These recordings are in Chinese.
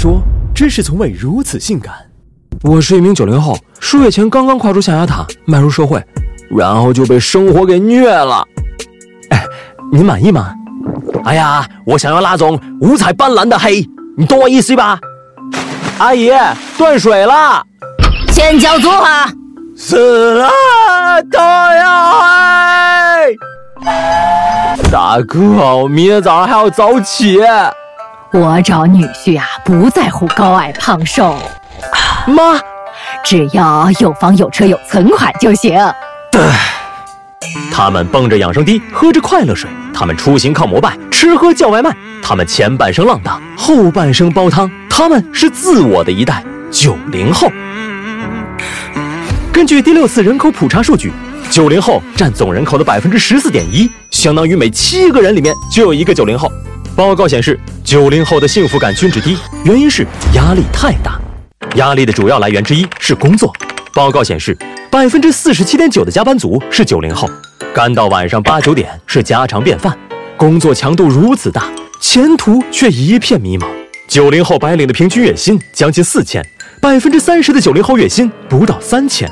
说，真是从未如此性感。我是一名九零后，数月前刚刚跨出象牙塔，迈入社会，然后就被生活给虐了。哎，你满意吗？哎呀，我想要那种五彩斑斓的黑，你懂我意思吧？阿姨，断水了，先交租哈。死了，都要黑。大哥，我明天早上还要早起。我找女婿啊，不在乎高矮胖瘦。妈，只要有房有车有存款就行。对，他们蹦着养生滴，喝着快乐水；他们出行靠摩拜，吃喝叫外卖；他们前半生浪荡，后半生煲汤。他们是自我的一代九零后。根据第六次人口普查数据，九零后占总人口的百分之十四点一，相当于每七个人里面就有一个九零后。报告显示，九零后的幸福感均值低，原因是压力太大。压力的主要来源之一是工作。报告显示，百分之四十七点九的加班族是九零后，干到晚上八九点是家常便饭。工作强度如此大，前途却一片迷茫。九零后白领的平均月薪将近四千，百分之三十的九零后月薪不到三千。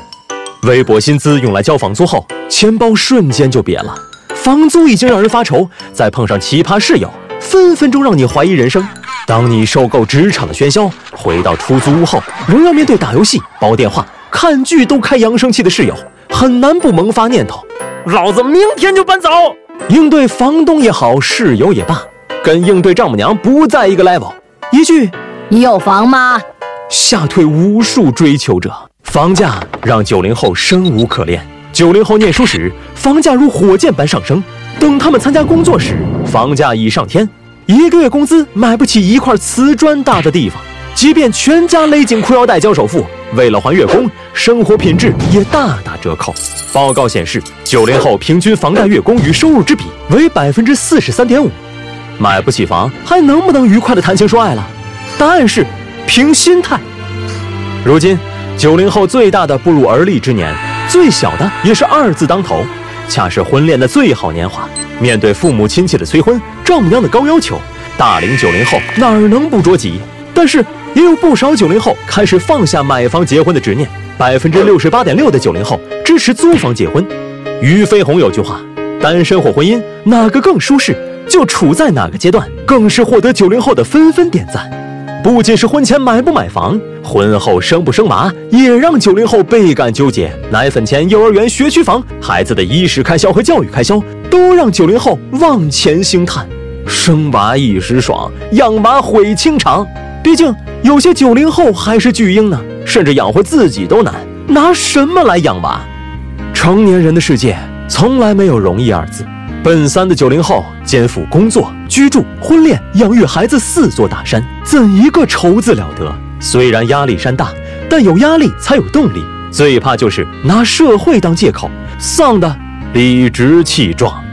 微薄薪资用来交房租后，钱包瞬间就瘪了。房租已经让人发愁，再碰上奇葩室友，分分钟让你怀疑人生。当你受够职场的喧嚣，回到出租屋后，仍要面对打游戏、煲电话、看剧都开扬声器的室友，很难不萌发念头：老子明天就搬走。应对房东也好，室友也罢，跟应对丈母娘不在一个 level。一句“你有房吗”，吓退无数追求者。房价让九零后生无可恋。九零后念书时，房价如火箭般上升；等他们参加工作时，房价已上天。一个月工资买不起一块瓷砖大的地方，即便全家勒紧裤腰带交首付，为了还月供，生活品质也大打折扣。报告显示，九零后平均房贷月供与收入之比为百分之四十三点五。买不起房，还能不能愉快的谈情说爱了？答案是，凭心态。如今，九零后最大的步入而立之年，最小的也是二字当头，恰是婚恋的最好年华。面对父母亲戚的催婚，丈母娘的高要求，大龄九零后哪儿能不着急？但是也有不少九零后开始放下买房结婚的执念，百分之六十八点六的九零后支持租房结婚。俞飞鸿有句话：单身或婚姻，哪个更舒适，就处在哪个阶段，更是获得九零后的纷纷点赞。不仅是婚前买不买房，婚后生不生娃，也让九零后倍感纠结。奶粉钱、幼儿园学区房、孩子的衣食开销和教育开销，都让九零后望前兴叹。生娃一时爽，养娃毁清肠。毕竟有些九零后还是巨婴呢，甚至养活自己都难，拿什么来养娃？成年人的世界从来没有容易二字。奔三的九零后肩负工作、居住、婚恋、养育孩子四座大山，怎一个愁字了得？虽然压力山大，但有压力才有动力。最怕就是拿社会当借口，丧的理直气壮。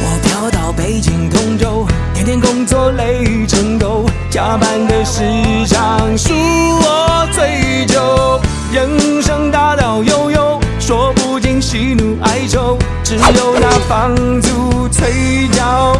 我飘到北京通州，天天工作累成狗，加班的时长数我最久，人生大道悠悠，说不尽喜怒哀愁。只有那房租催缴。